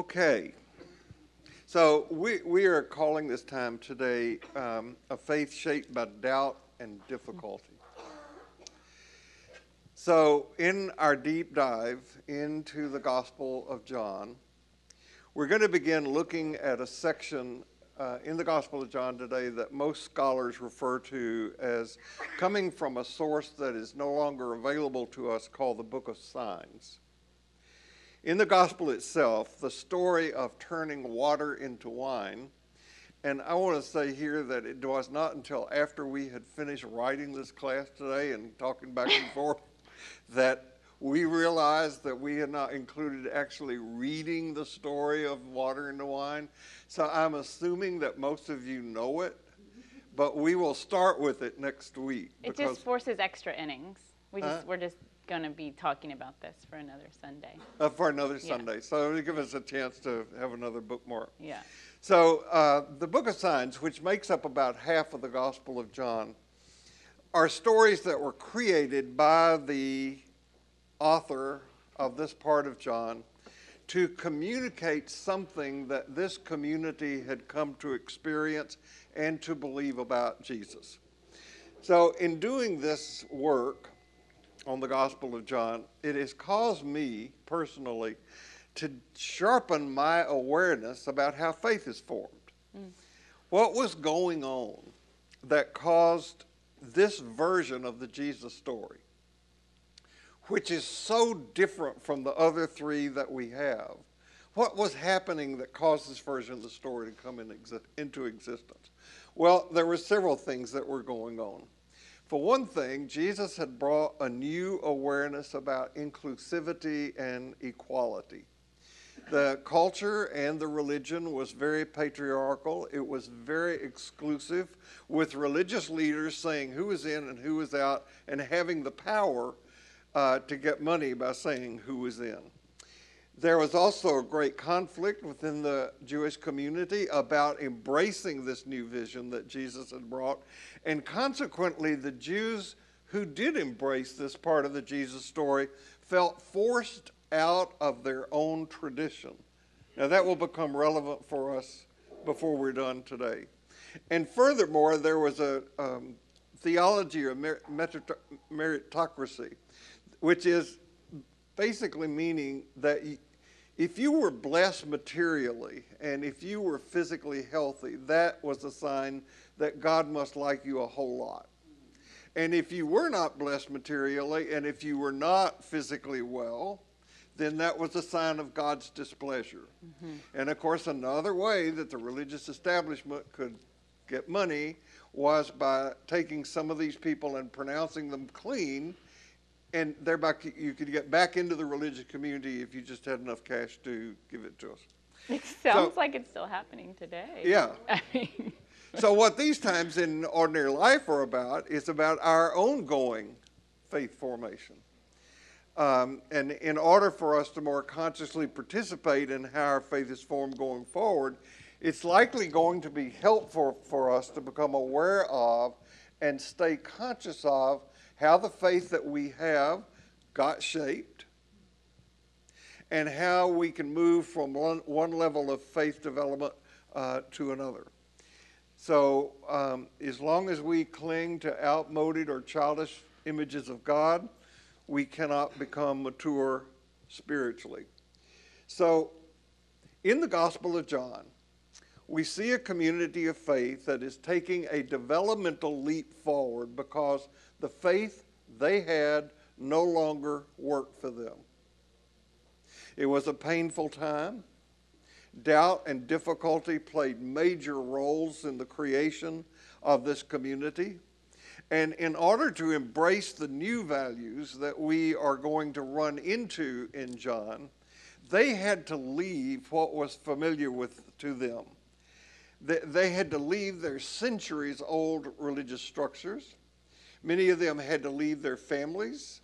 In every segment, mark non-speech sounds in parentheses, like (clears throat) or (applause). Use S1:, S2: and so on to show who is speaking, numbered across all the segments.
S1: Okay. So we, we are calling this time today um, a faith shaped by doubt and difficulty. So, in our deep dive into the Gospel of John, we're going to begin looking at a section uh, in the Gospel of John today that most scholars refer to as coming from a source that is no longer available to us called the Book of Signs. In the Gospel itself, the story of turning water into wine, and I want to say here that it was not until after we had finished writing this class today and talking back and forth (laughs) that we realized that we had not included actually reading the story of water into wine. So I'm assuming that most of you know it, but we will start with it next week.
S2: It just forces extra innings. We just, we're just going to be talking about this for another Sunday.
S1: Uh, for another yeah. Sunday. So it'll give us a chance to have another bookmark.
S2: Yeah.
S1: So uh, the Book of Signs, which makes up about half of the Gospel of John, are stories that were created by the author of this part of John to communicate something that this community had come to experience and to believe about Jesus. So, in doing this work on the Gospel of John, it has caused me personally to sharpen my awareness about how faith is formed. Mm. What was going on that caused this version of the Jesus story which is so different from the other three that we have. What was happening that caused this version of the story to come in exi- into existence? Well, there were several things that were going on. For one thing, Jesus had brought a new awareness about inclusivity and equality. The culture and the religion was very patriarchal. It was very exclusive, with religious leaders saying who is in and who is out and having the power uh, to get money by saying who was in. There was also a great conflict within the Jewish community about embracing this new vision that Jesus had brought. And consequently, the Jews who did embrace this part of the Jesus story felt forced out of their own tradition. Now, that will become relevant for us before we're done today. And furthermore, there was a um, theology of meritocracy which is basically meaning that if you were blessed materially and if you were physically healthy, that was a sign that God must like you a whole lot. And if you were not blessed materially and if you were not physically well, then that was a sign of God's displeasure. Mm-hmm. And of course, another way that the religious establishment could get money was by taking some of these people and pronouncing them clean and thereby you could get back into the religious community if you just had enough cash to give it to us. (laughs)
S2: It sounds so, like it's still happening today.
S1: Yeah. (laughs) I mean. (laughs) so what these times in ordinary life are about is about our own going faith formation. Um, and in order for us to more consciously participate in how our faith is formed going forward, it's likely going to be helpful for us to become aware of and stay conscious of how the faith that we have got shaped, and how we can move from one, one level of faith development uh, to another. So, um, as long as we cling to outmoded or childish images of God, we cannot become mature spiritually. So, in the Gospel of John, we see a community of faith that is taking a developmental leap forward because the faith they had no longer worked for them. It was a painful time. Doubt and difficulty played major roles in the creation of this community. And in order to embrace the new values that we are going to run into in John, they had to leave what was familiar with to them. They, had to leave their centuries old religious structures. Many of them had to leave their families.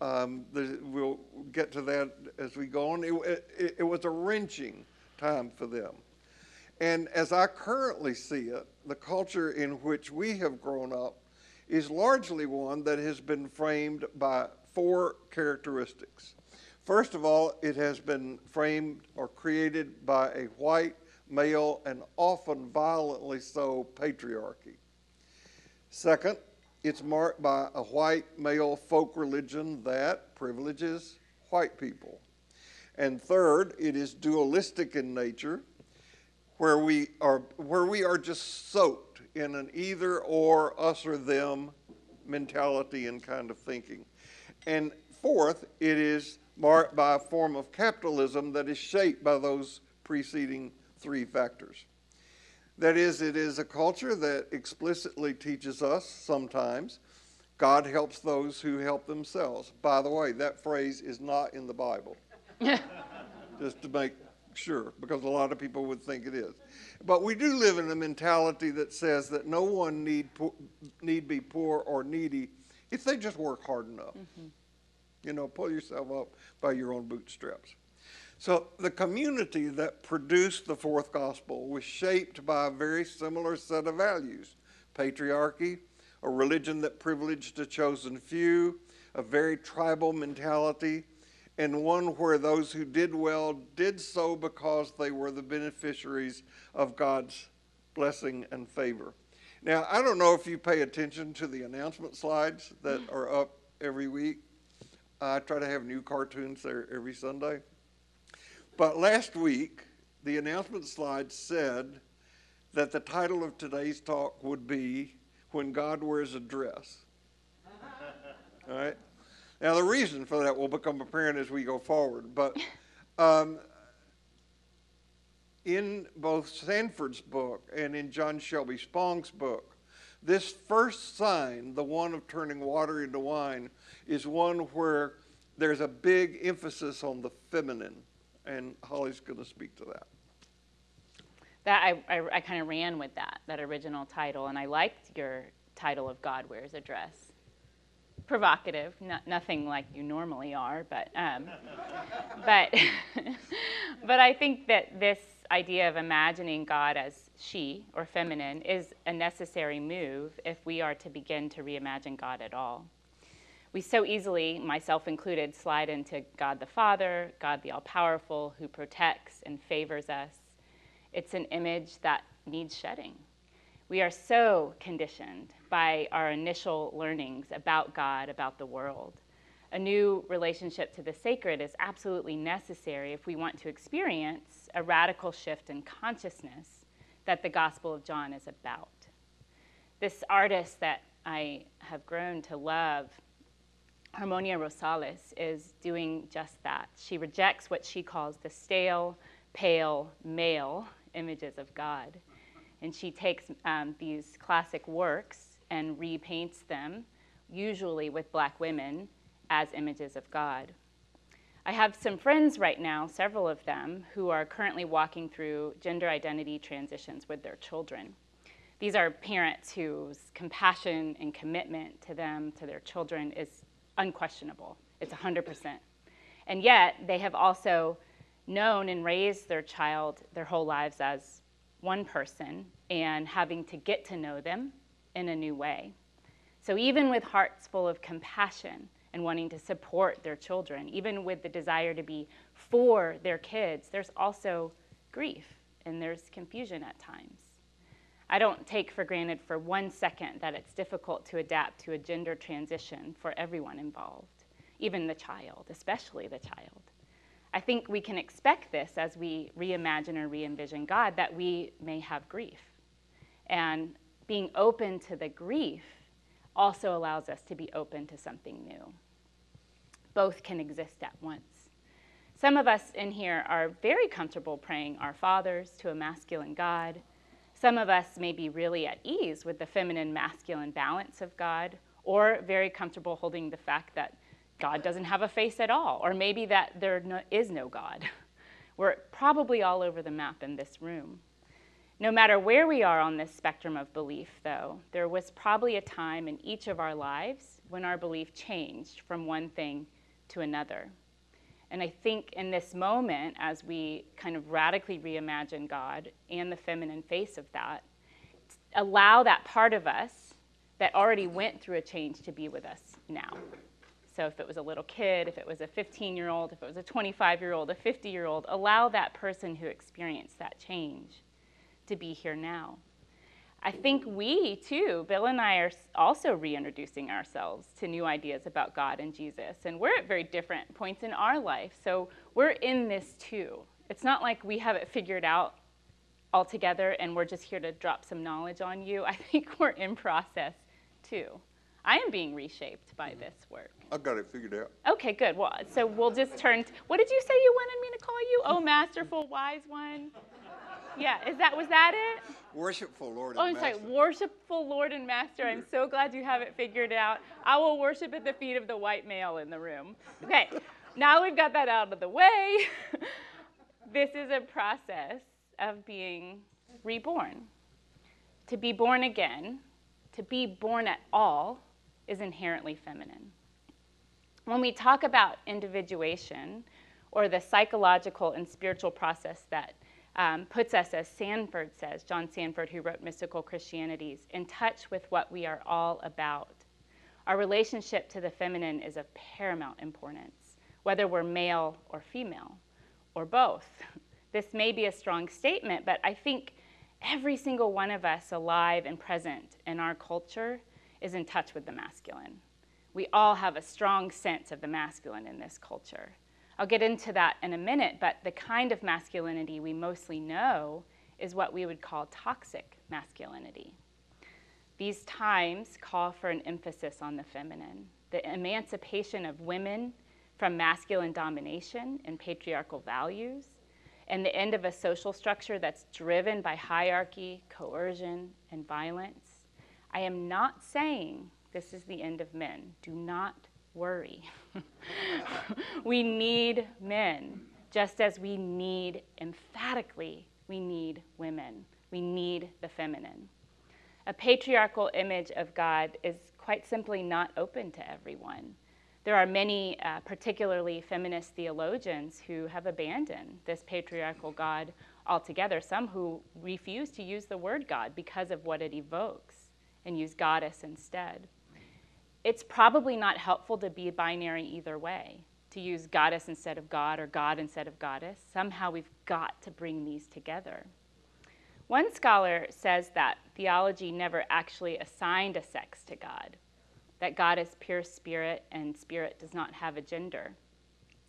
S1: Um, we'll get to that as we go on. It, it, it was a wrenching time for them. And as I currently see it, the culture in which we have grown up is largely one that has been framed by four characteristics. First of all, it has been framed or created by a white, male, and often violently so patriarchy. Second, it's marked by a white male folk religion that privileges white people. And third, it is dualistic in nature, where we are, where we are just soaked in an either or, us or them mentality and kind of thinking. And fourth, it is marked by a form of capitalism that is shaped by those preceding three factors. That is, it is a culture that explicitly teaches us sometimes God helps those who help themselves. By the way, that phrase is not in the Bible. (laughs) Just to make sure, because a lot of people would think it is. But we do live in a mentality that says that no one need, need be poor or needy if they just work hard enough. Mm-hmm. You know, pull yourself up by your own bootstraps. So the community that produced the fourth gospel was shaped by a very similar set of values patriarchy, a religion that privileged a chosen few, a very tribal mentality, and one where those who did well did so because they were the beneficiaries of God's blessing and favor. Now, I don't know if you pay attention to the announcement slides that mm. are up every week. I try to have new cartoons there every Sunday. But last week, the announcement slide said that the title of today's talk would be When God Wears a Dress. (laughs) All right? Now, the reason for that will become apparent as we go forward. But (laughs) um, in both Sanford's book and in John Shelby Spong's book, this first sign, the one of turning water into wine, is one where there's a big emphasis on the feminine and Holly's going to speak to that.
S2: That I, I, I kind of ran with that that original title, and I liked your title of God Wears a Dress. Provocative, not, nothing like you normally are, but um, (laughs) but (laughs) but I think that this idea of imagining God as she or feminine is a necessary move if we are to begin to reimagine God at all we so easily, myself included, slide into God the Father, God the All Powerful, who protects and favors us. It's an image that needs shedding. We are so conditioned by our initial learnings about God, about the world. A new relationship to the sacred is absolutely necessary if we want to experience a radical shift in consciousness that the Gospel of John is about. This artist that I have grown to love Harmonia Rosales is doing just that. She rejects what she calls the stale, pale, male images of God. And she takes um, these classic works and repaints them, usually with black women, as images of God. I have some friends right now, several of them, who are currently walking through gender identity transitions with their children. These are parents whose compassion and commitment to them, to their children, is unquestionable. It's 100%. And yet, they have also known and raised their child their whole lives as one person and having to get to know them in a new way. So, even with hearts full of compassion and wanting to support their children, even with the desire to be for their kids, there's also grief and there's confusion at times. I don't take for granted for one second that it's difficult to adapt to a gender transition for everyone involved, even the child, especially the child. I think we can expect this as we reimagine or re envision God that we may have grief. And being open to the grief also allows us to be open to something new. Both can exist at once. Some of us in here are very comfortable praying our fathers to a masculine God some of us may be really at ease with the feminine masculine balance of God, or very comfortable holding the fact that God doesn't have a face at all, or maybe that there no, is no God. (laughs) We're probably all over the map in this room. No matter where we are on this spectrum of belief, though, there was probably a time in each of our lives when our belief changed from one thing to another. And I think in this moment, as we kind of radically reimagine God and the feminine face of that, allow that part of us that already went through a change to be with us now. So if it was a little kid, if it was a 15 year old, if it was a 25 year old, a 50 year old, allow that person who experienced that change to be here now. I think we too, Bill and I are also reintroducing ourselves to new ideas about God and Jesus. And we're at very different points in our life. So we're in this too. It's not like we have it figured out altogether and we're just here to drop some knowledge on you. I (laughs) think we're in process too. I am being reshaped by mm-hmm. this work.
S1: I got it figured out.
S2: Okay, good. Well, so we'll just turn. What did you say you wanted me to call you? Oh, (laughs) masterful, wise one. Yeah, is that was that it?
S1: Worshipful Lord
S2: Oh, I'm sorry, worshipful Lord and Master. I'm so glad you have it figured out. I will worship at the feet of the white male in the room. Okay, now we've got that out of the way. (laughs) this is a process of being reborn. To be born again, to be born at all, is inherently feminine. When we talk about individuation or the psychological and spiritual process that um, puts us, as Sanford says, John Sanford, who wrote Mystical Christianities, in touch with what we are all about. Our relationship to the feminine is of paramount importance, whether we're male or female, or both. (laughs) This may be a strong statement, but I think every single one of us alive and present in our culture is in touch with the masculine. We all have a strong sense of the masculine in this culture. I'll get into that in a minute, but the kind of masculinity we mostly know is what we would call toxic masculinity. These times call for an emphasis on the feminine, the emancipation of women from masculine domination and patriarchal values, and the end of a social structure that's driven by hierarchy, coercion, and violence. I am not saying this is the end of men. Do not worry. (laughs) we need men, just as we need, emphatically, we need women. We need the feminine. A patriarchal image of God is quite simply not open to everyone. There are many, uh, particularly feminist theologians, who have abandoned this patriarchal God altogether, some who refuse to use the word God because of what it evokes and use goddess instead. It's probably not helpful to be binary either way, to use goddess instead of God or God instead of goddess. Somehow we've got to bring these together. One scholar says that theology never actually assigned a sex to God, that God is pure spirit and spirit does not have a gender.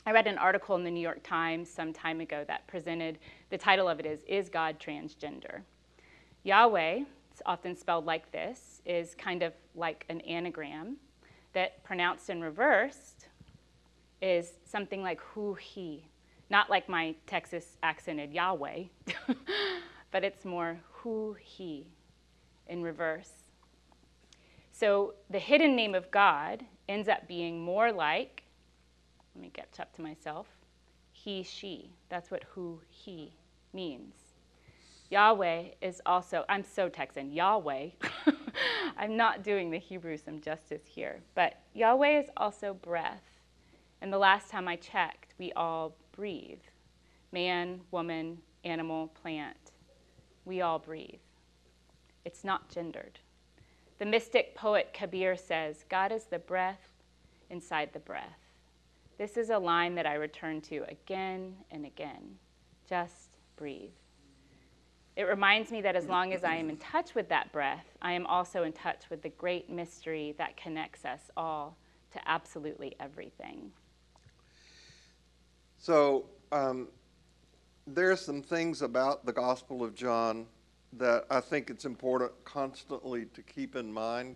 S2: I read an article in the New York Times some time ago that presented the title of it is Is God Transgender? Yahweh, it's often spelled like this, is kind of like an anagram that pronounced and reversed is something like who he, not like my Texas accented Yahweh, (laughs) but it's more who he in reverse. So the hidden name of God ends up being more like, let me catch up to myself, he, she. That's what who he means. Yahweh is also, I'm so Texan, Yahweh. (laughs) I'm not doing the Hebrew some justice here, but Yahweh is also breath. And the last time I checked, we all breathe man, woman, animal, plant. We all breathe. It's not gendered. The mystic poet Kabir says, God is the breath inside the breath. This is a line that I return to again and again. Just breathe. It reminds me that as long as I am in touch with that breath, I am also in touch with the great mystery that connects us all to absolutely everything.
S1: So, um, there are some things about the Gospel of John that I think it's important constantly to keep in mind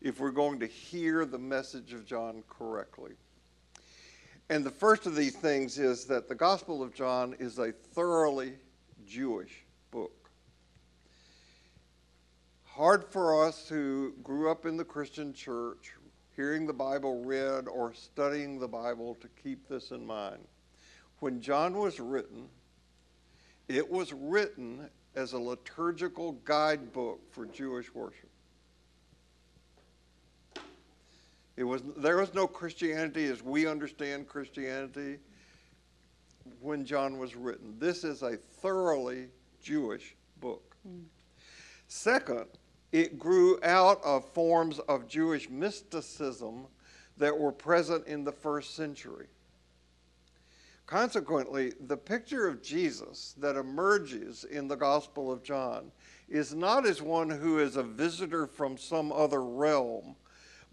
S1: if we're going to hear the message of John correctly. And the first of these things is that the Gospel of John is a thoroughly Jewish book. Hard for us who grew up in the Christian church, hearing the Bible read or studying the Bible to keep this in mind. When John was written, it was written as a liturgical guidebook for Jewish worship. It was, there was no Christianity as we understand Christianity when John was written. This is a thoroughly Jewish book. Mm. Second, it grew out of forms of Jewish mysticism that were present in the first century. Consequently, the picture of Jesus that emerges in the Gospel of John is not as one who is a visitor from some other realm,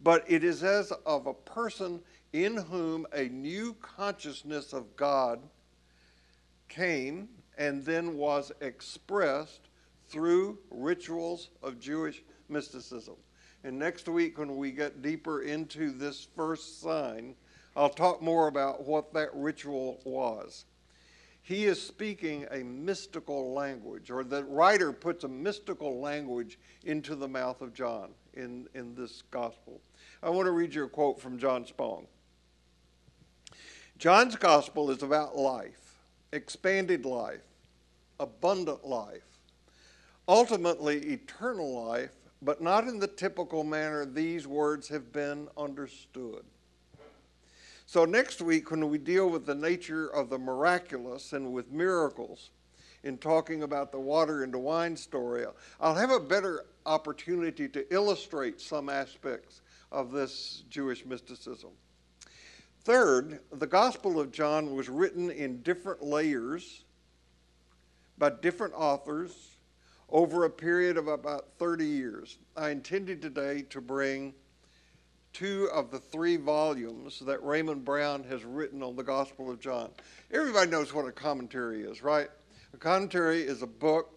S1: but it is as of a person in whom a new consciousness of God came and then was expressed through rituals of Jewish mysticism. And next week, when we get deeper into this first sign, I'll talk more about what that ritual was. He is speaking a mystical language, or the writer puts a mystical language into the mouth of John in, in this gospel. I want to read you a quote from John Spong. John's gospel is about life, expanded life, abundant life, ultimately eternal life, but not in the typical manner these words have been understood. So, next week, when we deal with the nature of the miraculous and with miracles, in talking about the water into wine story, I'll have a better opportunity to illustrate some aspects of this Jewish mysticism. Third, the Gospel of John was written in different layers by different authors over a period of about 30 years. I intended today to bring two of the three volumes that Raymond Brown has written on the Gospel of John. Everybody knows what a commentary is, right? A commentary is a book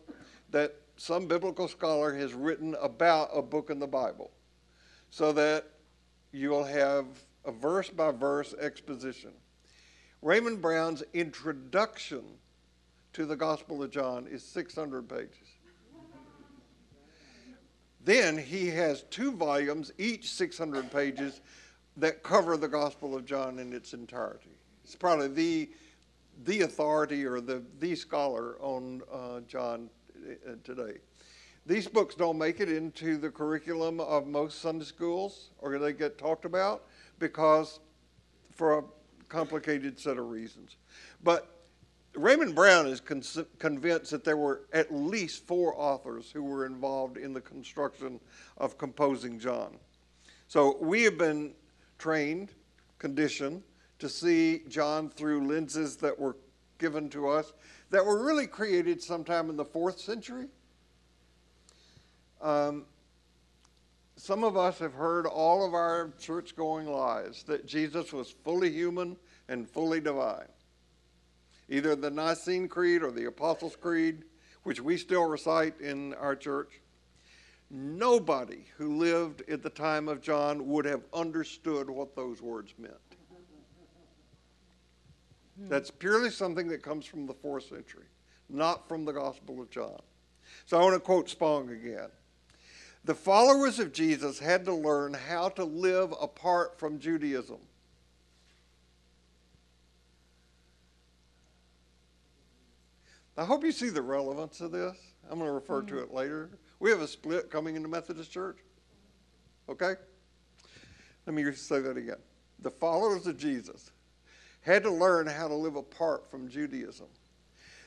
S1: that some biblical scholar has written about a book in the Bible so that you'll have a verse by verse exposition. Raymond Brown's introduction to the Gospel of John is 600 pages. Then he has two volumes, each 600 pages, that cover the Gospel of John in its entirety. It's probably the, the authority or the, the scholar on uh, John uh, today. These books don't make it into the curriculum of most Sunday schools or they get talked about because for a complicated set of reasons. But Raymond Brown is con- convinced that there were at least four authors who were involved in the construction of composing John. So we have been trained, conditioned, to see John through lenses that were given to us that were really created sometime in the fourth century. Um, some of us have heard all of our church going lies that Jesus was fully human and fully divine either the Nicene Creed or the Apostles' Creed, which we still recite in our church. Nobody who lived at the time of John would have understood what those words meant. Hmm. That's purely something that comes from the fourth century, not from the Gospel of John. So I want to quote Spong again. The followers of Jesus had to learn how to live apart from Judaism. I hope you see the relevance of this. I'm going to refer mm-hmm. to it later. We have a split coming into Methodist Church. Okay? Let me say that again. The followers of Jesus had to learn how to live apart from Judaism.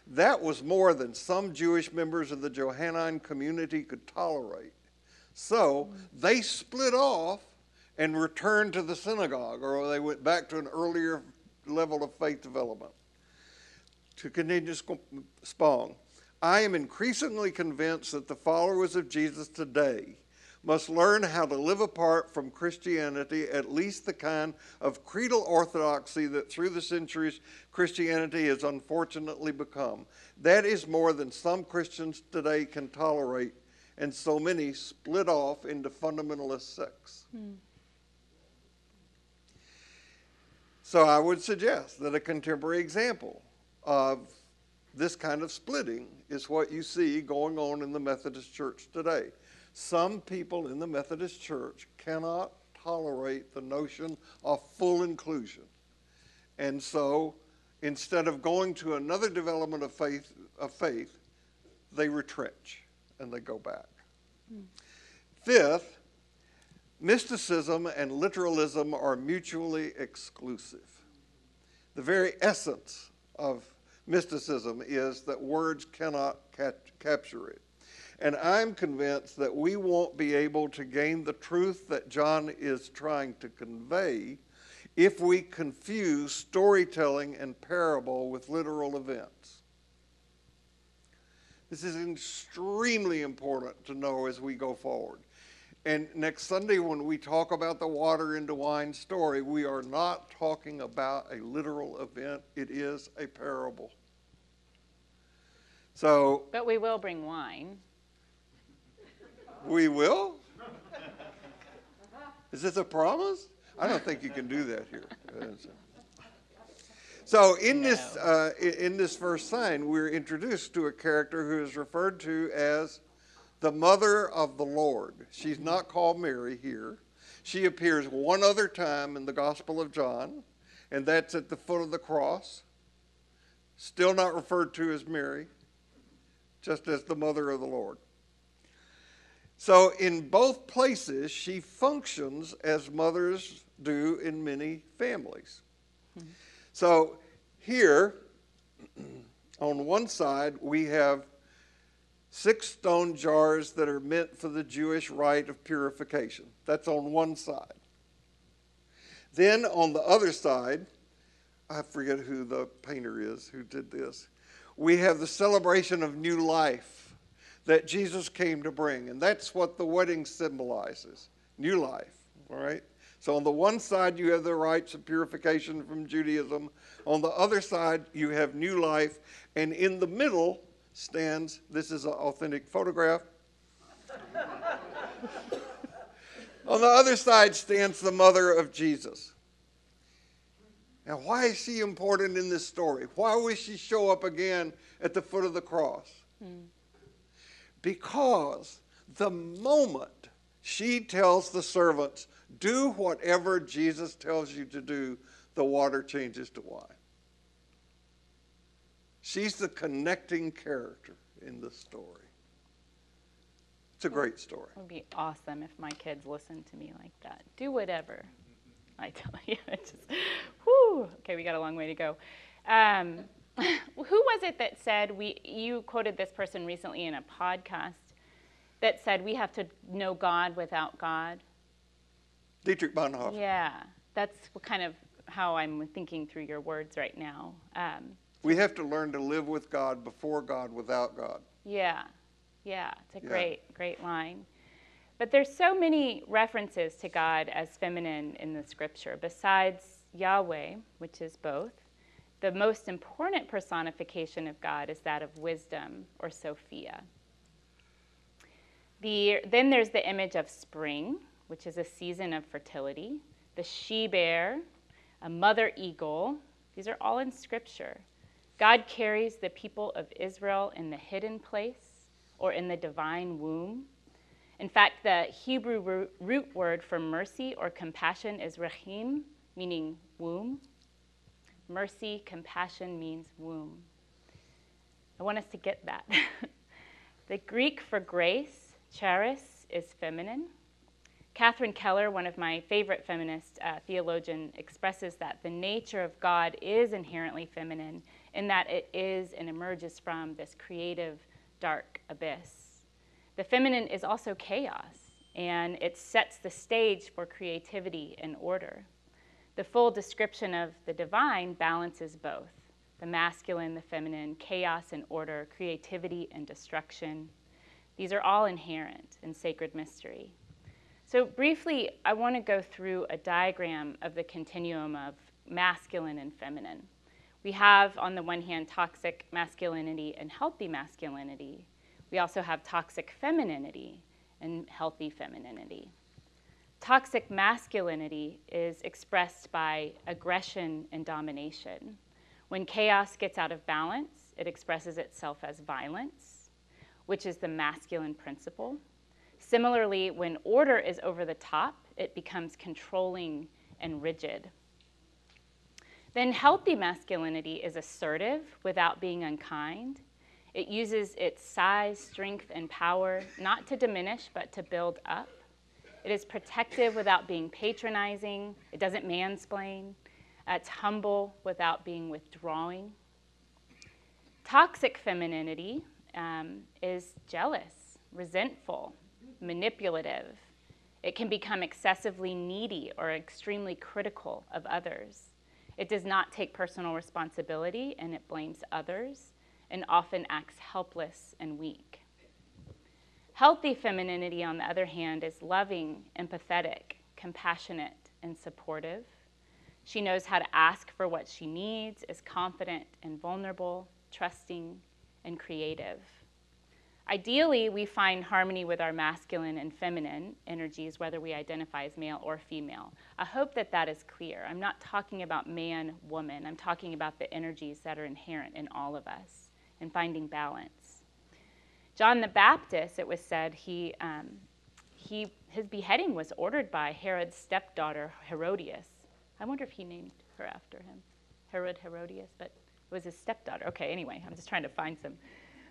S1: That was more than some Jewish members of the Johannine community could tolerate. So they split off and returned to the synagogue, or they went back to an earlier level of faith development to continue Spong. I am increasingly convinced that the followers of Jesus today must learn how to live apart from Christianity, at least the kind of creedal orthodoxy that through the centuries Christianity has unfortunately become. That is more than some Christians today can tolerate, and so many split off into fundamentalist sects. Hmm. So I would suggest that a contemporary example of this kind of splitting is what you see going on in the Methodist Church today. Some people in the Methodist Church cannot tolerate the notion of full inclusion. And so instead of going to another development of faith, of faith they retrench and they go back. Hmm. Fifth, mysticism and literalism are mutually exclusive. The very essence of mysticism is that words cannot capture it. And I'm convinced that we won't be able to gain the truth that John is trying to convey if we confuse storytelling and parable with literal events. This is extremely important to know as we go forward. And next Sunday, when we talk about the water into wine story, we are not talking about a literal event, it is a parable. So.
S2: But we will bring wine.
S1: We will? Is this a promise? I don't think you can do that here. So in this uh, in this first sign, we're introduced to a character who is referred to as the mother of the Lord. She's not called Mary here. She appears one other time in the Gospel of John, and that's at the foot of the cross. Still not referred to as Mary, just as the mother of the Lord. So, in both places, she functions as mothers do in many families. Mm-hmm. So, here, (clears throat) on one side, we have six stone jars that are meant for the Jewish rite of purification. That's on one side. Then on the other side, I forget who the painter is who did this, we have the celebration of new life that Jesus came to bring. And that's what the wedding symbolizes new life, all right? So on the one side, you have the rites of purification from Judaism. On the other side, you have new life. And in the middle stands this is an authentic photograph. (laughs) on the other side stands the mother of Jesus. Now, why is she important in this story? Why will she show up again at the foot of the cross? Hmm. Because the moment she tells the servants, do whatever Jesus tells you to do, the water changes to wine. She's the connecting character in the story. It's a great story.
S2: It would be awesome if my kids listened to me like that. Do whatever I tell (laughs) you. It's just, whew. Okay, we got a long way to go. Um, (laughs) who was it that said we? You quoted this person recently in a podcast that said we have to know God without God.
S1: Dietrich Bonhoeffer.
S2: Yeah, that's kind of how I'm thinking through your words right now. Um,
S1: we have to learn to live with God before God without God.
S2: Yeah, yeah, it's a yeah. great, great line. But there's so many references to God as feminine in the scripture. Besides Yahweh, which is both, the most important personification of God is that of wisdom or Sophia. The, then there's the image of spring, which is a season of fertility, the she bear, a mother eagle. These are all in Scripture. God carries the people of Israel in the hidden place or in the divine womb. In fact, the Hebrew root word for mercy or compassion is rahim, meaning womb. Mercy, compassion means womb. I want us to get that. (laughs) the Greek for grace, charis, is feminine. Catherine Keller, one of my favorite feminist uh, theologians, expresses that the nature of God is inherently feminine in that it is and emerges from this creative, dark abyss. The feminine is also chaos, and it sets the stage for creativity and order. The full description of the divine balances both the masculine, the feminine, chaos and order, creativity and destruction. These are all inherent in sacred mystery. So, briefly, I want to go through a diagram of the continuum of masculine and feminine. We have, on the one hand, toxic masculinity and healthy masculinity. We also have toxic femininity and healthy femininity. Toxic masculinity is expressed by aggression and domination. When chaos gets out of balance, it expresses itself as violence, which is the masculine principle. Similarly, when order is over the top, it becomes controlling and rigid. Then healthy masculinity is assertive without being unkind. It uses its size, strength, and power not to diminish, but to build up. It is protective without being patronizing. It doesn't mansplain. It's humble without being withdrawing. Toxic femininity um, is jealous resentful, manipulative. It can become excessively needy or extremely critical of others. It does not take personal responsibility and it blames others and often acts helpless and weak. Healthy femininity, on the other hand, is loving, empathetic, compassionate, and supportive. She knows how to ask for what she needs, is confident and vulnerable, trusting, and creative. Ideally, we find harmony with our masculine and feminine energies, whether we identify as male or female. I hope that that is clear. I'm not talking about man, woman. I'm talking about the energies that are inherent in all of us and finding balance. John the Baptist, it was said, he, um, he, his beheading was ordered by Herod's stepdaughter, Herodias. I wonder if he named her after him, Herod Herodias, but it was his stepdaughter. Okay, anyway, I'm just trying to find some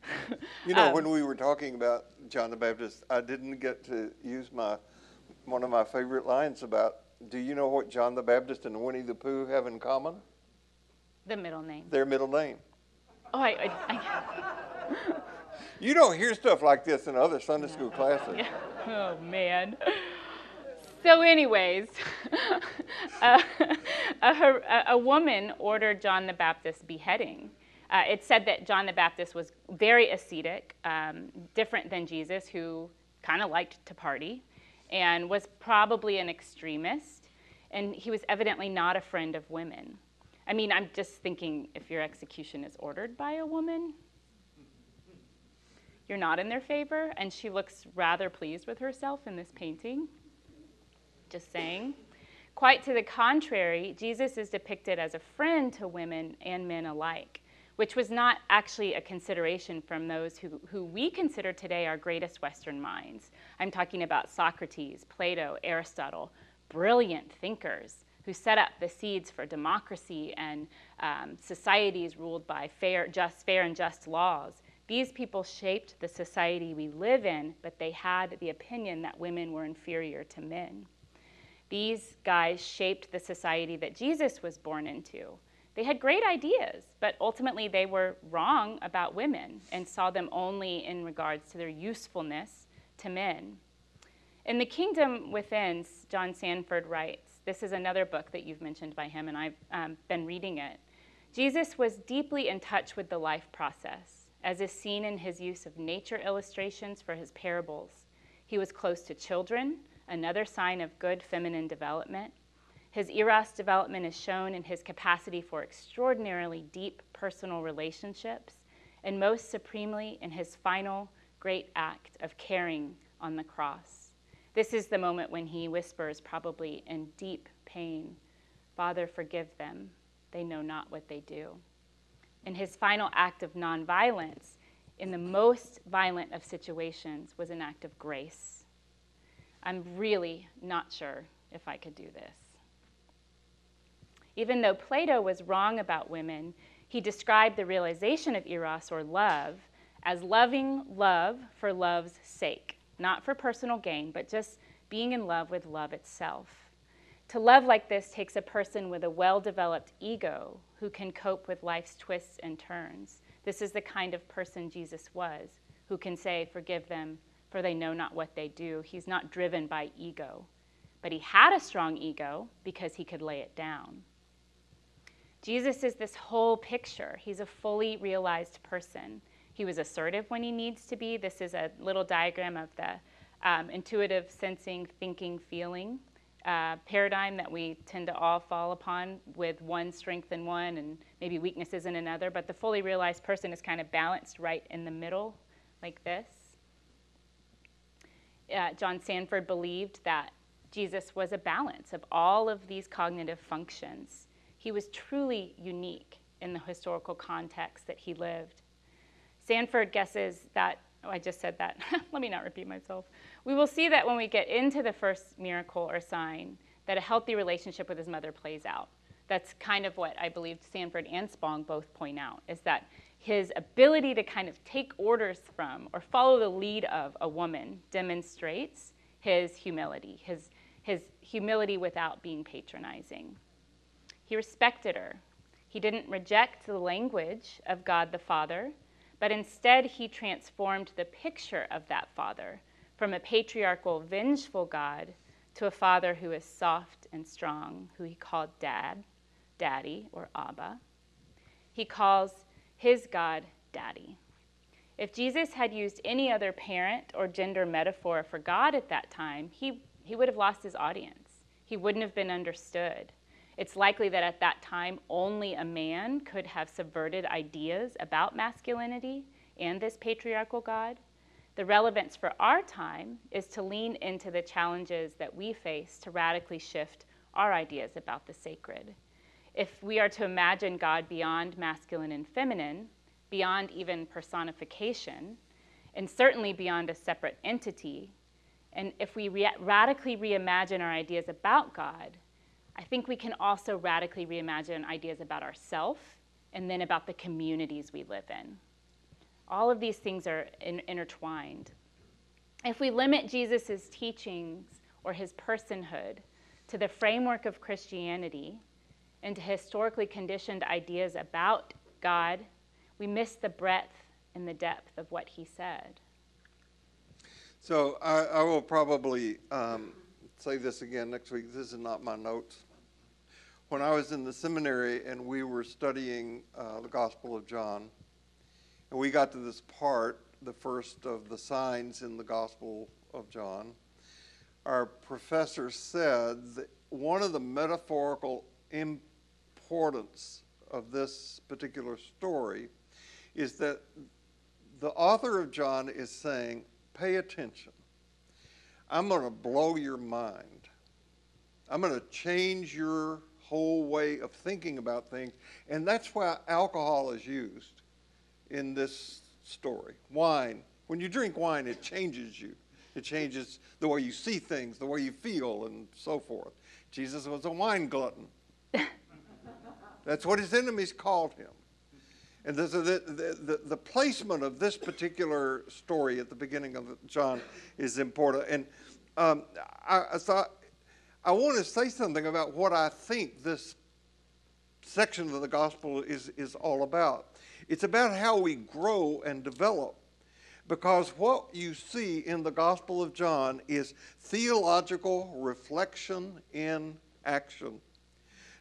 S2: (laughs)
S1: You know,
S2: Um,
S1: when we were talking about John the Baptist, I didn't get to use my one of my favorite lines about. Do you know what John the Baptist and Winnie the Pooh have in common?
S2: the middle name.
S1: Their middle name.
S2: Oh, I, I, I (laughs)
S1: You don't hear stuff like this in other Sunday school classes.
S2: oh man. So, anyways, (laughs) (laughs) a, a, a woman ordered John the Baptist's beheading. Uh, it said that John the Baptist was very ascetic, um, different than Jesus, who kind of liked to party, and was probably an extremist. And he was evidently not a friend of women. I mean, I'm just thinking if your execution is ordered by a woman, you're not in their favor. And she looks rather pleased with herself in this painting. Just saying. Quite to the contrary, Jesus is depicted as a friend to women and men alike, which was not actually a consideration from those who, who we consider today our greatest Western minds. I'm talking about Socrates, Plato, Aristotle, brilliant thinkers who set up the seeds for democracy and um, societies ruled by fair, just, fair and just laws. These people shaped the society we live in, but they had the opinion that women were inferior to men. These guys shaped the society that Jesus was born into. They had great ideas, but ultimately they were wrong about women and saw them only in regards to their usefulness to men. In The Kingdom Within, John Sanford writes this is another book that you've mentioned by him, and I've um, been reading it. Jesus was deeply in touch with the life process, as is seen in his use of nature illustrations for his parables. He was close to children, another sign of good feminine development. His eros development is shown in his capacity for extraordinarily deep personal relationships, and most supremely in his final great act of caring on the cross. This is the moment when he whispers, probably in deep pain, Father, forgive them. They know not what they do. And his final act of nonviolence, in the most violent of situations, was an act of grace. I'm really not sure if I could do this. Even though Plato was wrong about women, he described the realization of eros or love as loving love for love's sake, not for personal gain, but just being in love with love itself. To love like this takes a person with a well developed ego who can cope with life's twists and turns. This is the kind of person Jesus was, who can say, Forgive them, for they know not what they do. He's not driven by ego, but he had a strong ego because he could lay it down. Jesus is this whole picture. He's a fully realized person. He was assertive when he needs to be. This is a little diagram of the um, intuitive sensing, thinking, feeling uh, paradigm that we tend to all fall upon with one strength in one and maybe weaknesses in another. But the fully realized person is kind of balanced right in the middle, like this. Uh, John Sanford believed that Jesus was a balance of all of these cognitive functions. He was truly unique in the historical context that he lived. Sanford guesses that, oh, I just said that. (laughs) Let me not repeat myself. We will see that when we get into the first miracle or sign, that a healthy relationship with his mother plays out. That's kind of what I believe Sanford and Spong both point out, is that his ability to kind of take orders from or follow the lead of a woman demonstrates his humility, his, his humility without being patronizing. He respected her. He didn't reject the language of God the Father, but instead he transformed the picture of that father from a patriarchal, vengeful God to a father who is soft and strong, who he called dad, daddy, or Abba. He calls his God daddy. If Jesus had used any other parent or gender metaphor for God at that time, he, he would have lost his audience. He wouldn't have been understood. It's likely that at that time, only a man could have subverted ideas about masculinity and this patriarchal God. The relevance for our time is to lean into the challenges that we face to radically shift our ideas about the sacred. If we are to imagine God beyond masculine and feminine, beyond even personification, and certainly beyond a separate entity, and if we re- radically reimagine our ideas about God, I think we can also radically reimagine ideas about ourselves and then about the communities we live in. All of these things are in, intertwined. If we limit Jesus' teachings or his personhood to the framework of Christianity and to historically conditioned ideas about God, we miss the breadth and the depth of what he said.
S1: So I, I will probably um, say this again next week. This is not my notes. When I was in the seminary and we were studying uh, the Gospel of John, and we got to this part, the first of the signs in the Gospel of John, our professor said that one of the metaphorical importance of this particular story is that the author of John is saying, pay attention. I'm going to blow your mind. I'm going to change your whole way of thinking about things. And that's why alcohol is used in this story. Wine. When you drink wine, it changes you. It changes the way you see things, the way you feel, and so forth. Jesus was a wine glutton. (laughs) That's what his enemies called him. And the, the, the, the, placement of this particular story at the beginning of John is important. And um, I, I thought I want to say something about what I think this section of the gospel is, is all about. It's about how we grow and develop. Because what you see in the Gospel of John is theological reflection in action.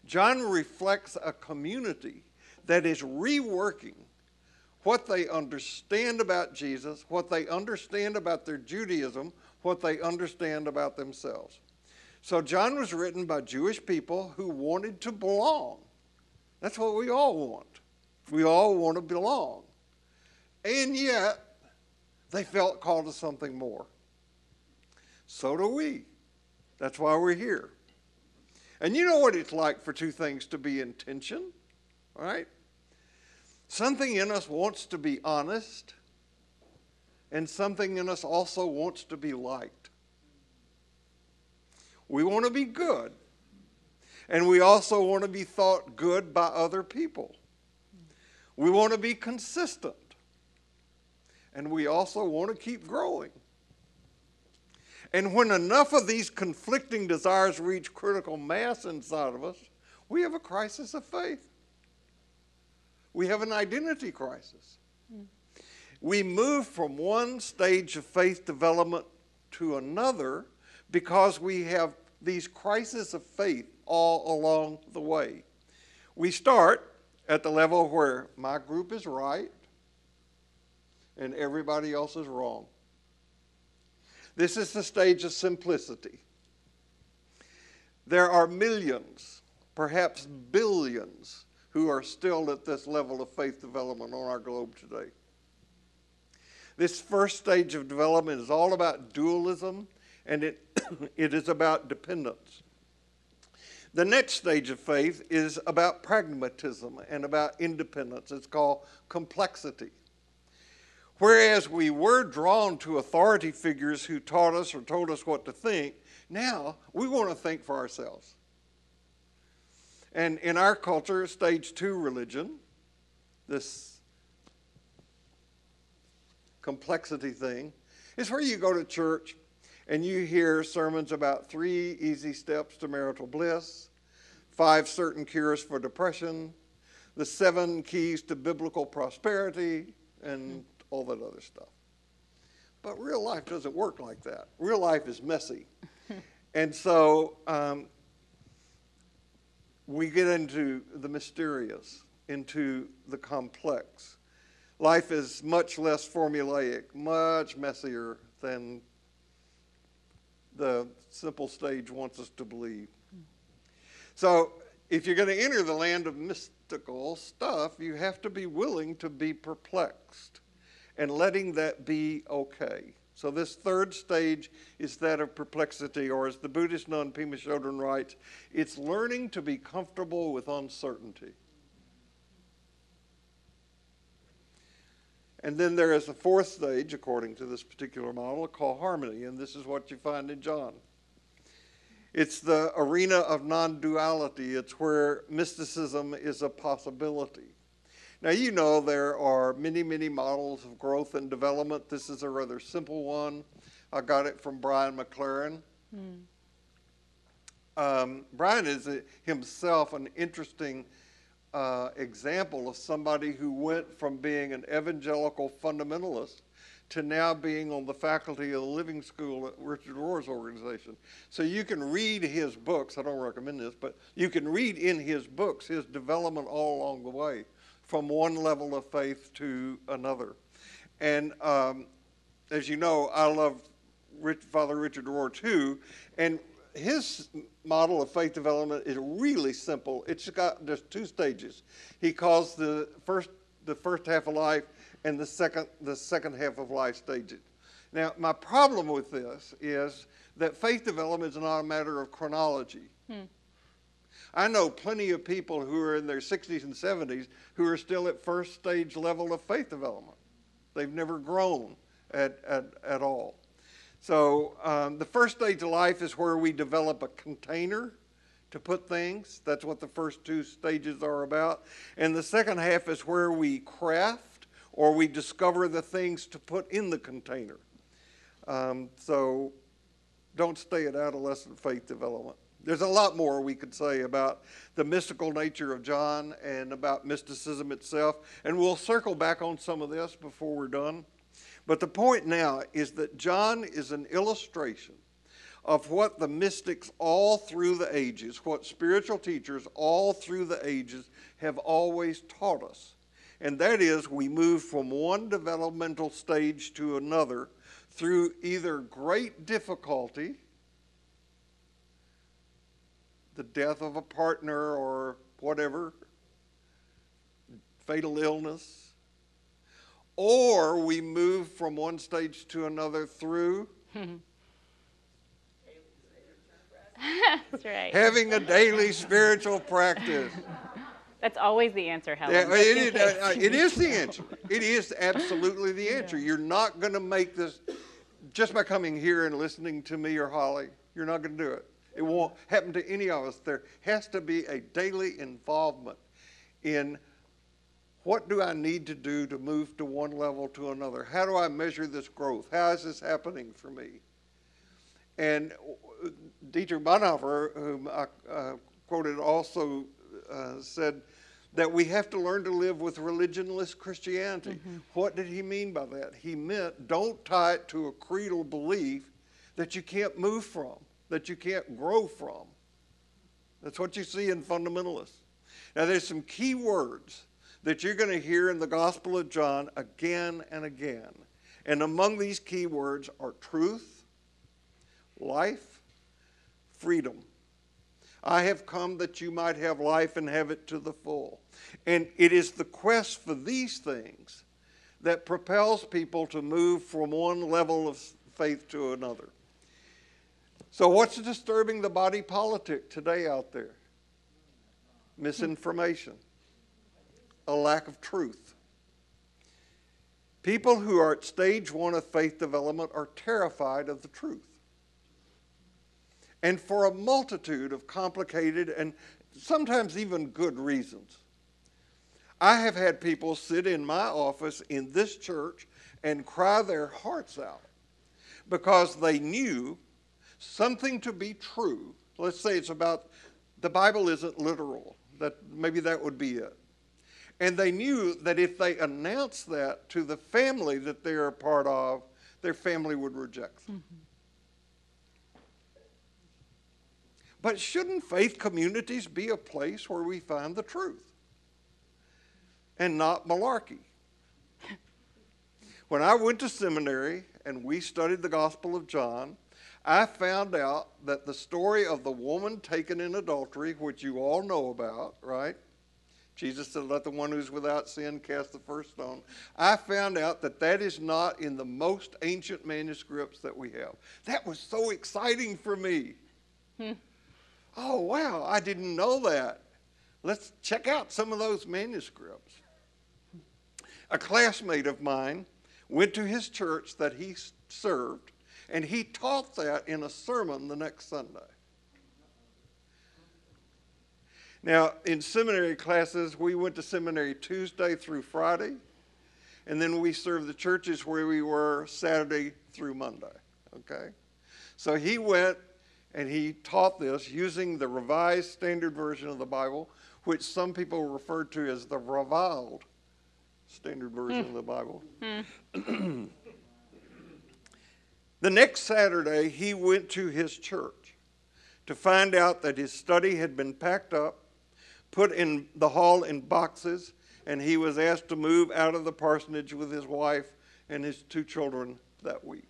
S1: John reflects a community that is reworking what they understand about Jesus, what they understand about their Judaism, what they understand about themselves. So John was written by Jewish people who wanted to belong. That's what we all want. We all want to belong. And yet, they felt called to something more. So do we. That's why we're here. And you know what it's like for two things to be in tension, right? Something in us wants to be honest, and something in us also wants to be liked. We want to be good, and we also want to be thought good by other people. We want to be consistent, and we also want to keep growing. And when enough of these conflicting desires reach critical mass inside of us, we have a crisis of faith. We have an identity crisis. Mm. We move from one stage of faith development to another because we have these crises of faith all along the way. We start at the level where my group is right and everybody else is wrong. This is the stage of simplicity. There are millions, perhaps billions, who are still at this level of faith development on our globe today. This first stage of development is all about dualism and it, (coughs) it is about dependence. The next stage of faith is about pragmatism and about independence. It's called complexity. Whereas we were drawn to authority figures who taught us or told us what to think, now we want to think for ourselves. And in our culture, stage two religion, this complexity thing, is where you go to church and you hear sermons about three easy steps to marital bliss, five certain cures for depression, the seven keys to biblical prosperity, and all that other stuff. But real life doesn't work like that. Real life is messy. (laughs) and so um, we get into the mysterious, into the complex. Life is much less formulaic, much messier than the simple stage wants us to believe. So, if you're going to enter the land of mystical stuff, you have to be willing to be perplexed and letting that be okay. So, this third stage is that of perplexity, or as the Buddhist nun Pema Chodron writes, it's learning to be comfortable with uncertainty. And then there is a fourth stage, according to this particular model, called harmony, and this is what you find in John. It's the arena of non duality, it's where mysticism is a possibility. Now, you know there are many, many models of growth and development. This is a rather simple one. I got it from Brian McLaren. Mm. Um, Brian is a, himself an interesting uh, example of somebody who went from being an evangelical fundamentalist to now being on the faculty of the Living School at Richard Rohr's organization. So you can read his books. I don't recommend this, but you can read in his books his development all along the way from one level of faith to another. And um, as you know, I love Rich, Father Richard Rohr too. And his model of faith development is really simple. It's got just two stages. He calls the first the first half of life and the second the second half of life stages. Now, my problem with this is that faith development is not a matter of chronology. Hmm. I know plenty of people who are in their 60s and 70s who are still at first stage level of faith development. They've never grown at, at, at all. So, um, the first stage of life is where we develop a container to put things. That's what the first two stages are about. And the second half is where we craft or we discover the things to put in the container. Um, so don't stay at adolescent faith development. There's a lot more we could say about the mystical nature of John and about mysticism itself, and we'll circle back on some of this before we're done. But the point now is that John is an illustration of what the mystics all through the ages, what spiritual teachers all through the ages have always taught us. And that is we move from one developmental stage to another through either great difficulty, the death of a partner or whatever, fatal illness, or we move from one stage to another through.
S2: That's right.
S1: Having a daily spiritual practice.
S2: That's always the answer, Helen.
S1: Yeah, it, is, uh, it is the answer. It is absolutely the answer. You're not going to make this just by coming here and listening to me or Holly. You're not going to do it. It won't happen to any of us. There has to be a daily involvement in what do I need to do to move to one level to another? How do I measure this growth? How is this happening for me? And Dietrich Bonhoeffer, whom I uh, quoted, also uh, said that we have to learn to live with religionless Christianity. Mm-hmm. What did he mean by that? He meant don't tie it to a creedal belief that you can't move from, that you can't grow from. That's what you see in fundamentalists. Now, there's some key words that you're going to hear in the Gospel of John again and again. And among these key words are truth, life, freedom. I have come that you might have life and have it to the full. And it is the quest for these things that propels people to move from one level of faith to another. So, what's disturbing the body politic today out there? Misinformation, a lack of truth. People who are at stage one of faith development are terrified of the truth and for a multitude of complicated and sometimes even good reasons. I have had people sit in my office in this church and cry their hearts out because they knew something to be true. Let's say it's about the Bible isn't literal. That maybe that would be it. And they knew that if they announced that to the family that they're a part of, their family would reject them. Mm-hmm. But shouldn't faith communities be a place where we find the truth and not malarkey? (laughs) when I went to seminary and we studied the Gospel of John, I found out that the story of the woman taken in adultery, which you all know about, right? Jesus said, Let the one who's without sin cast the first stone. I found out that that is not in the most ancient manuscripts that we have. That was so exciting for me. Hmm. Oh, wow, I didn't know that. Let's check out some of those manuscripts. A classmate of mine went to his church that he served, and he taught that in a sermon the next Sunday. Now, in seminary classes, we went to seminary Tuesday through Friday, and then we served the churches where we were Saturday through Monday. Okay? So he went and he taught this using the Revised Standard Version of the Bible, which some people refer to as the reviled Standard Version of the Bible. Hmm. (clears throat) the next Saturday, he went to his church to find out that his study had been packed up, put in the hall in boxes, and he was asked to move out of the parsonage with his wife and his two children that week.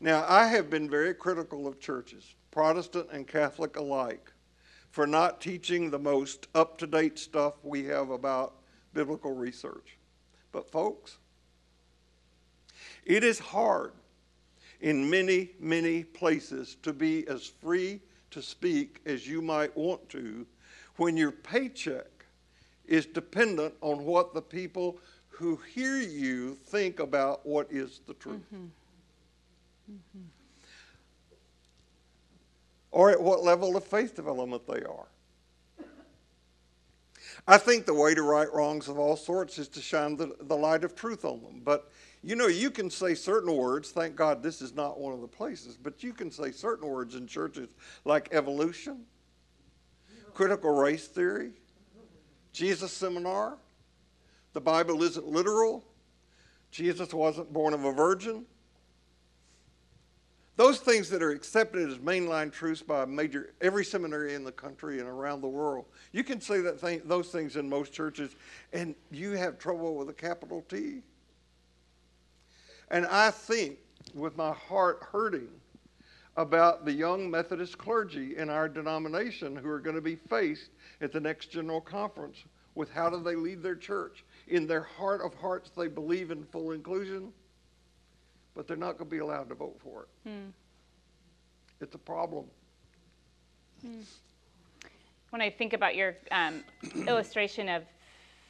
S1: Now, I have been very critical of churches, Protestant and Catholic alike, for not teaching the most up to date stuff we have about biblical research. But, folks, it is hard in many, many places to be as free to speak as you might want to when your paycheck is dependent on what the people who hear you think about what is the truth. Mm-hmm. Mm-hmm. Or at what level of faith development they are. I think the way to right wrongs of all sorts is to shine the, the light of truth on them. But you know, you can say certain words, thank God this is not one of the places, but you can say certain words in churches like evolution, critical race theory, Jesus seminar, the Bible isn't literal, Jesus wasn't born of a virgin, those things that are accepted as mainline truths by major every seminary in the country and around the world. You can say that thing, those things in most churches, and you have trouble with a capital T. And I think, with my heart hurting, about the young Methodist clergy in our denomination who are going to be faced at the next general conference with how do they lead their church. In their heart of hearts, they believe in full inclusion but they're not going to be allowed to vote for it. Hmm. It's a problem.
S2: Hmm. When I think about your um, (clears throat) illustration of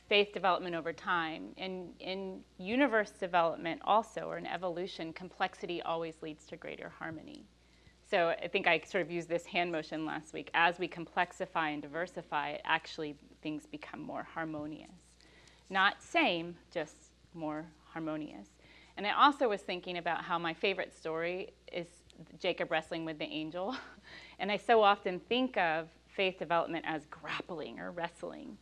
S2: faith development over time, and in universe development also, or in evolution, complexity always leads to greater harmony. So I think I sort of used this hand motion last week. As we complexify and diversify, actually things become more harmonious. Not same, just more harmonious. And I also was thinking about how my favorite story is Jacob wrestling with the angel. (laughs) and I so often think of faith development as grappling or wrestling.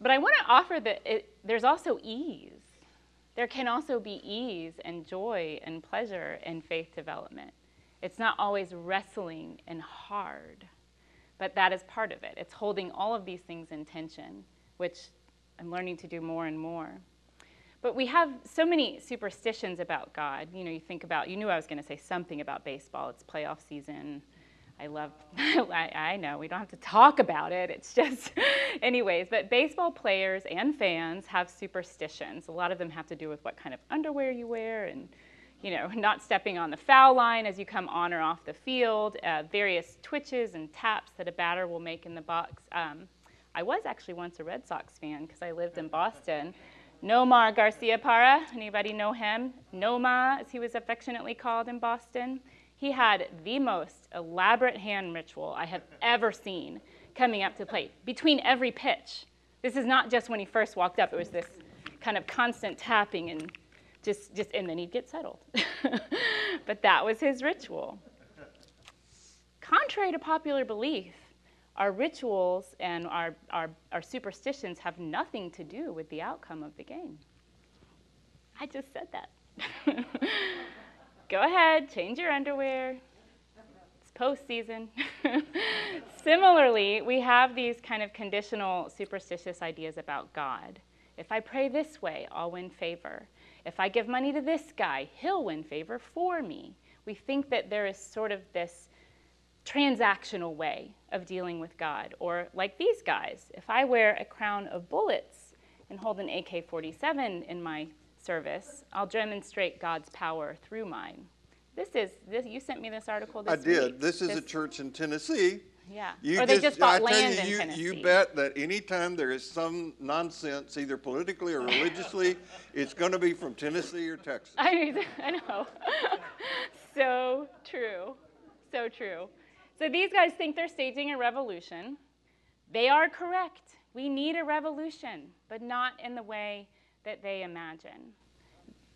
S2: But I want to offer that it, there's also ease. There can also be ease and joy and pleasure in faith development. It's not always wrestling and hard, but that is part of it. It's holding all of these things in tension, which I'm learning to do more and more. But we have so many superstitions about God. You know, you think about, you knew I was going to say something about baseball. It's playoff season. I love, (laughs) I, I, know, we don't have to talk about it. It's just, (laughs) anyways, but baseball players and fans have superstitions. A lot of them have to do with what kind of underwear you wear and, you know, (laughs) not stepping on the foul line as you come on or off the field, uh, various twitches and taps that a batter will make in the box. Um, I was actually once a Red Sox fan because I lived in Boston. Nomar Garciaparra, anybody know him? Noma, as he was affectionately called in Boston. He had the most elaborate hand ritual I have ever seen coming up to plate between every pitch. This is not just when he first walked up, it was this kind of constant tapping and just, just and then he'd get settled. (laughs) but that was his ritual. Contrary to popular belief, our rituals and our, our, our superstitions have nothing to do with the outcome of the game. I just said that. (laughs) Go ahead, change your underwear. It's postseason. (laughs) Similarly, we have these kind of conditional superstitious ideas about God. If I pray this way, I'll win favor. If I give money to this guy, he'll win favor for me. We think that there is sort of this transactional way of dealing with God. Or like these guys, if I wear a crown of bullets and hold an AK 47 in my service, I'll demonstrate God's power through mine. This is, this, you sent me this article this
S1: I did.
S2: week.
S1: This is a church in Tennessee.
S2: Yeah.
S1: You
S2: or they just bought
S1: I tell
S2: land
S1: you,
S2: in
S1: you,
S2: Tennessee.
S1: you bet that anytime there is some nonsense, either politically or religiously, (laughs) it's going to be from Tennessee or Texas.
S2: I, I know. (laughs) so true. So true. So these guys think they're staging a revolution. They are correct. We need a revolution, but not in the way that they imagine.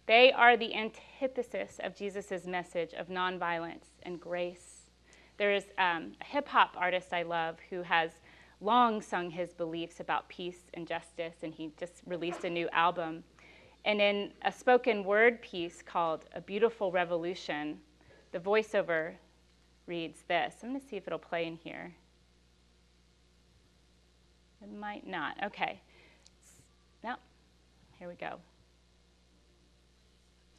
S2: They are the antithesis of Jesus' message of nonviolence and grace there is um, a hip hop artist I love who has long sung his beliefs about peace and justice, and he just released a new album. And in a spoken word piece called A Beautiful Revolution, the voiceover reads this. I'm going to see if it'll play in here. It might not. Okay. No. Here we go.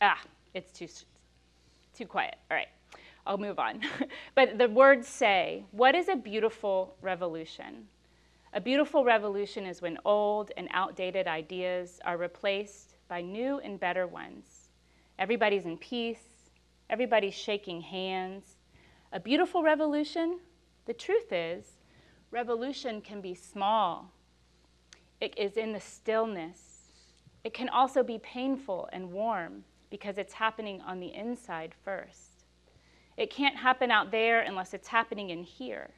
S2: Ah, it's too too quiet. All right. I'll move on. (laughs) but the words say, What is a beautiful revolution? A beautiful revolution is when old and outdated ideas are replaced by new and better ones. Everybody's in peace, everybody's shaking hands. A beautiful revolution, the truth is, revolution can be small. It is in the stillness. It can also be painful and warm because it's happening on the inside first. It can't happen out there unless it's happening in here.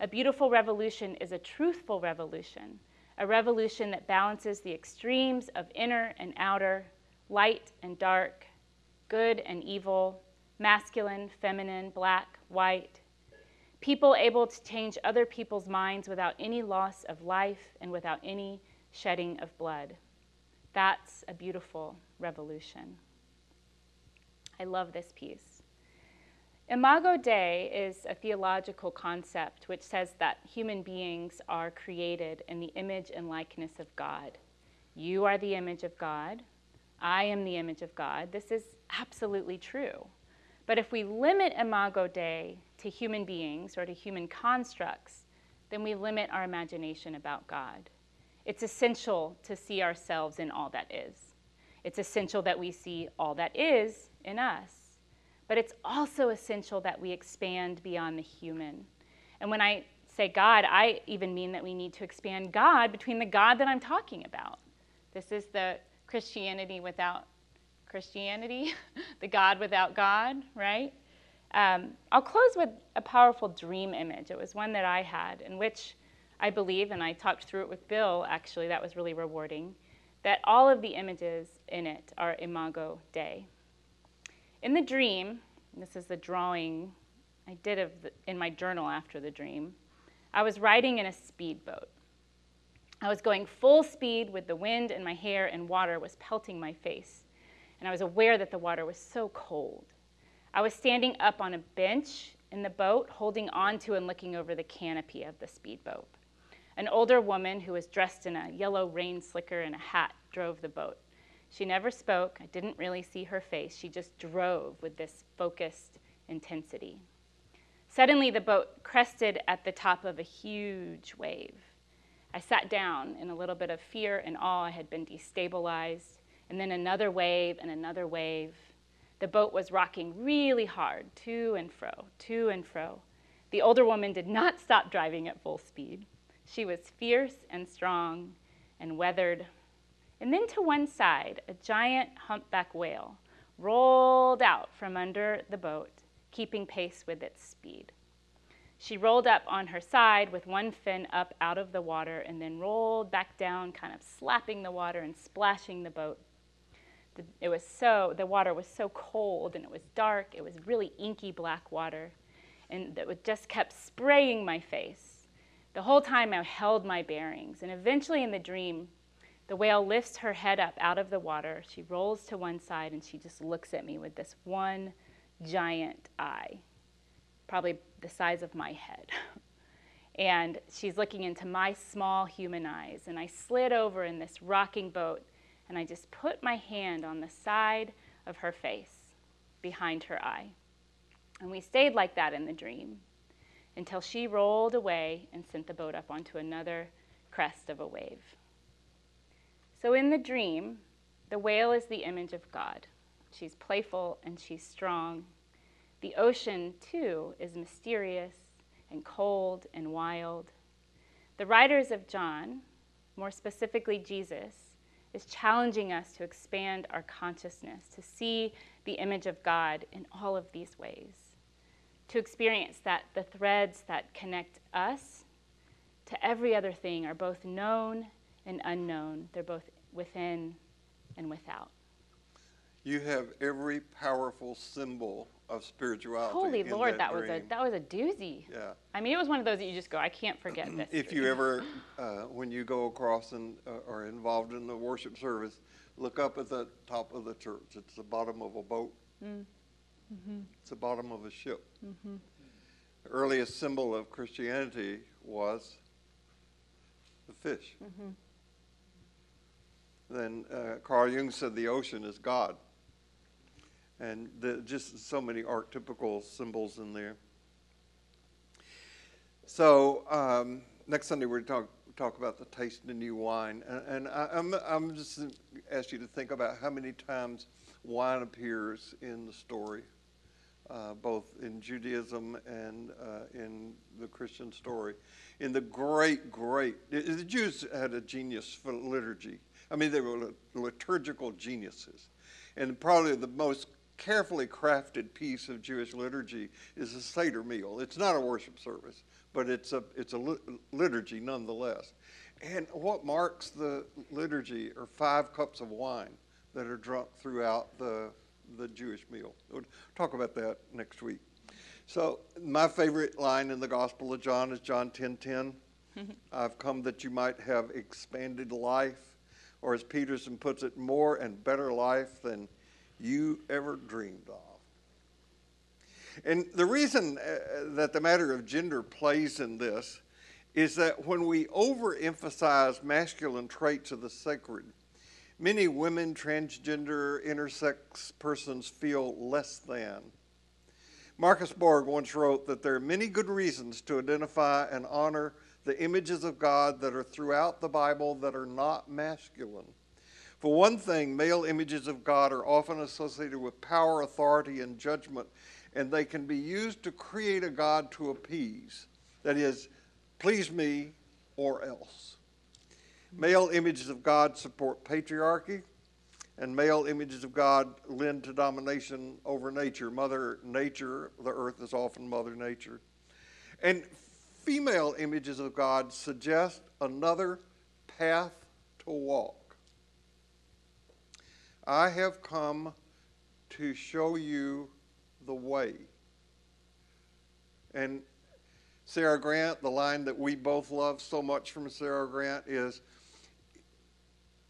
S2: A beautiful revolution is a truthful revolution, a revolution that balances the extremes of inner and outer, light and dark, good and evil, masculine, feminine, black, white. People able to change other people's minds without any loss of life and without any shedding of blood. That's a beautiful revolution. I love this piece. Imago Dei is a theological concept which says that human beings are created in the image and likeness of God. You are the image of God. I am the image of God. This is absolutely true. But if we limit Imago Dei to human beings or to human constructs, then we limit our imagination about God. It's essential to see ourselves in all that is. It's essential that we see all that is in us. But it's also essential that we expand beyond the human. And when I say God, I even mean that we need to expand God between the God that I'm talking about. This is the Christianity without Christianity, (laughs) the God without God, right? Um, I'll close with a powerful dream image. It was one that I had, in which I believe, and I talked through it with Bill actually, that was really rewarding, that all of the images in it are Imago Dei. In the dream, this is the drawing I did of the, in my journal after the dream, I was riding in a speedboat. I was going full speed with the wind in my hair, and water was pelting my face. And I was aware that the water was so cold. I was standing up on a bench in the boat, holding onto and looking over the canopy of the speedboat. An older woman who was dressed in a yellow rain slicker and a hat drove the boat. She never spoke. I didn't really see her face. She just drove with this focused intensity. Suddenly, the boat crested at the top of a huge wave. I sat down in a little bit of fear and awe. I had been destabilized. And then another wave and another wave. The boat was rocking really hard, to and fro, to and fro. The older woman did not stop driving at full speed. She was fierce and strong and weathered and then to one side, a giant humpback whale rolled out from under the boat, keeping pace with its speed. She rolled up on her side with one fin up out of the water and then rolled back down, kind of slapping the water and splashing the boat. It was so, the water was so cold and it was dark. It was really inky black water. And it just kept spraying my face. The whole time I held my bearings, and eventually in the dream, the whale lifts her head up out of the water. She rolls to one side and she just looks at me with this one giant eye, probably the size of my head. (laughs) and she's looking into my small human eyes. And I slid over in this rocking boat and I just put my hand on the side of her face behind her eye. And we stayed like that in the dream until she rolled away and sent the boat up onto another crest of a wave. So in the dream, the whale is the image of God. She's playful and she's strong. The ocean, too, is mysterious and cold and wild. The writers of John, more specifically Jesus, is challenging us to expand our consciousness, to see the image of God in all of these ways, to experience that the threads that connect us to every other thing are both known and unknown. They're both within and without.
S1: You have every powerful symbol of spirituality.
S2: Holy Lord,
S1: that,
S2: that, was a that was a doozy.
S1: Yeah.
S2: I mean, it was one of those that you just go, I can't forget (clears throat) this.
S1: If
S2: dream."
S1: you ever, (laughs) uh, when you go across and uh, are involved in the worship service, look up at the top of the church. It's the bottom of a boat.
S2: Mm. Mm-hmm.
S1: It's the bottom of a ship. The earliest symbol of Christianity was the fish.
S2: Mm-hmm.
S1: Then uh, Carl Jung said the ocean is God. And the, just so many archetypical symbols in there. So um, next Sunday we're going to talk talk about the taste of the new wine, and, and I, I'm I'm just ask you to think about how many times wine appears in the story, uh, both in Judaism and uh, in the Christian story. In the great, great, the Jews had a genius for liturgy. I mean, they were liturgical geniuses, and probably the most carefully crafted piece of Jewish liturgy is a Seder meal. It's not a worship service, but it's a, it's a liturgy nonetheless. And what marks the liturgy are five cups of wine that are drunk throughout the, the Jewish meal. We'll talk about that next week. So my favorite line in the Gospel of John is John 10:10. (laughs) I've come that you might have expanded life, or as Peterson puts it, more and better life than you ever dreamed of. And the reason uh, that the matter of gender plays in this is that when we overemphasize masculine traits of the sacred, many women, transgender, intersex persons feel less than. Marcus Borg once wrote that there are many good reasons to identify and honor the images of God that are throughout the Bible that are not masculine. For one thing, male images of God are often associated with power, authority, and judgment, and they can be used to create a God to appease. That is, please me or else. Male images of God support patriarchy, and male images of God lend to domination over nature. Mother Nature, the earth is often Mother Nature. And female images of God suggest another path to walk. I have come to show you the way. And Sarah Grant, the line that we both love so much from Sarah Grant is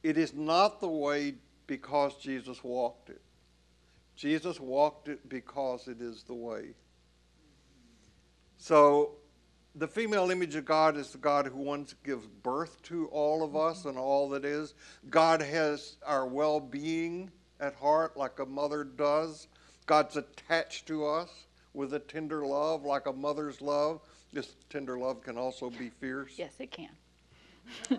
S1: it is not the way because Jesus walked it. Jesus walked it because it is the way. So the female image of God is the God who once gives birth to all of us and all that is. God has our well being at heart like a mother does. God's attached to us with a tender love like a mother's love. This tender love can also be fierce.
S2: yes, it can. (laughs)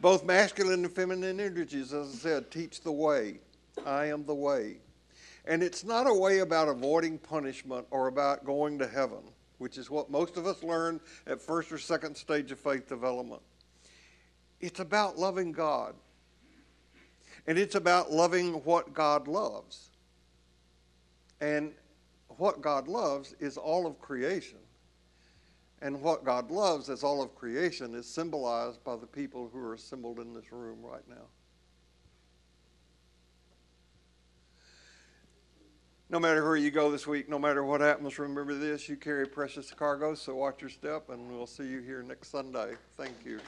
S1: Both masculine and feminine energies, as I said, teach the way. I am the way. And it's not a way about avoiding punishment or about going to heaven, which is what most of us learn at first or second stage of faith development. It's about loving God. And it's about loving what God loves. And what God loves is all of creation. And what God loves as all of creation is symbolized by the people who are assembled in this room right now. No matter where you go this week, no matter what happens, remember this, you carry precious cargo, so watch your step, and we'll see you here next Sunday. Thank you.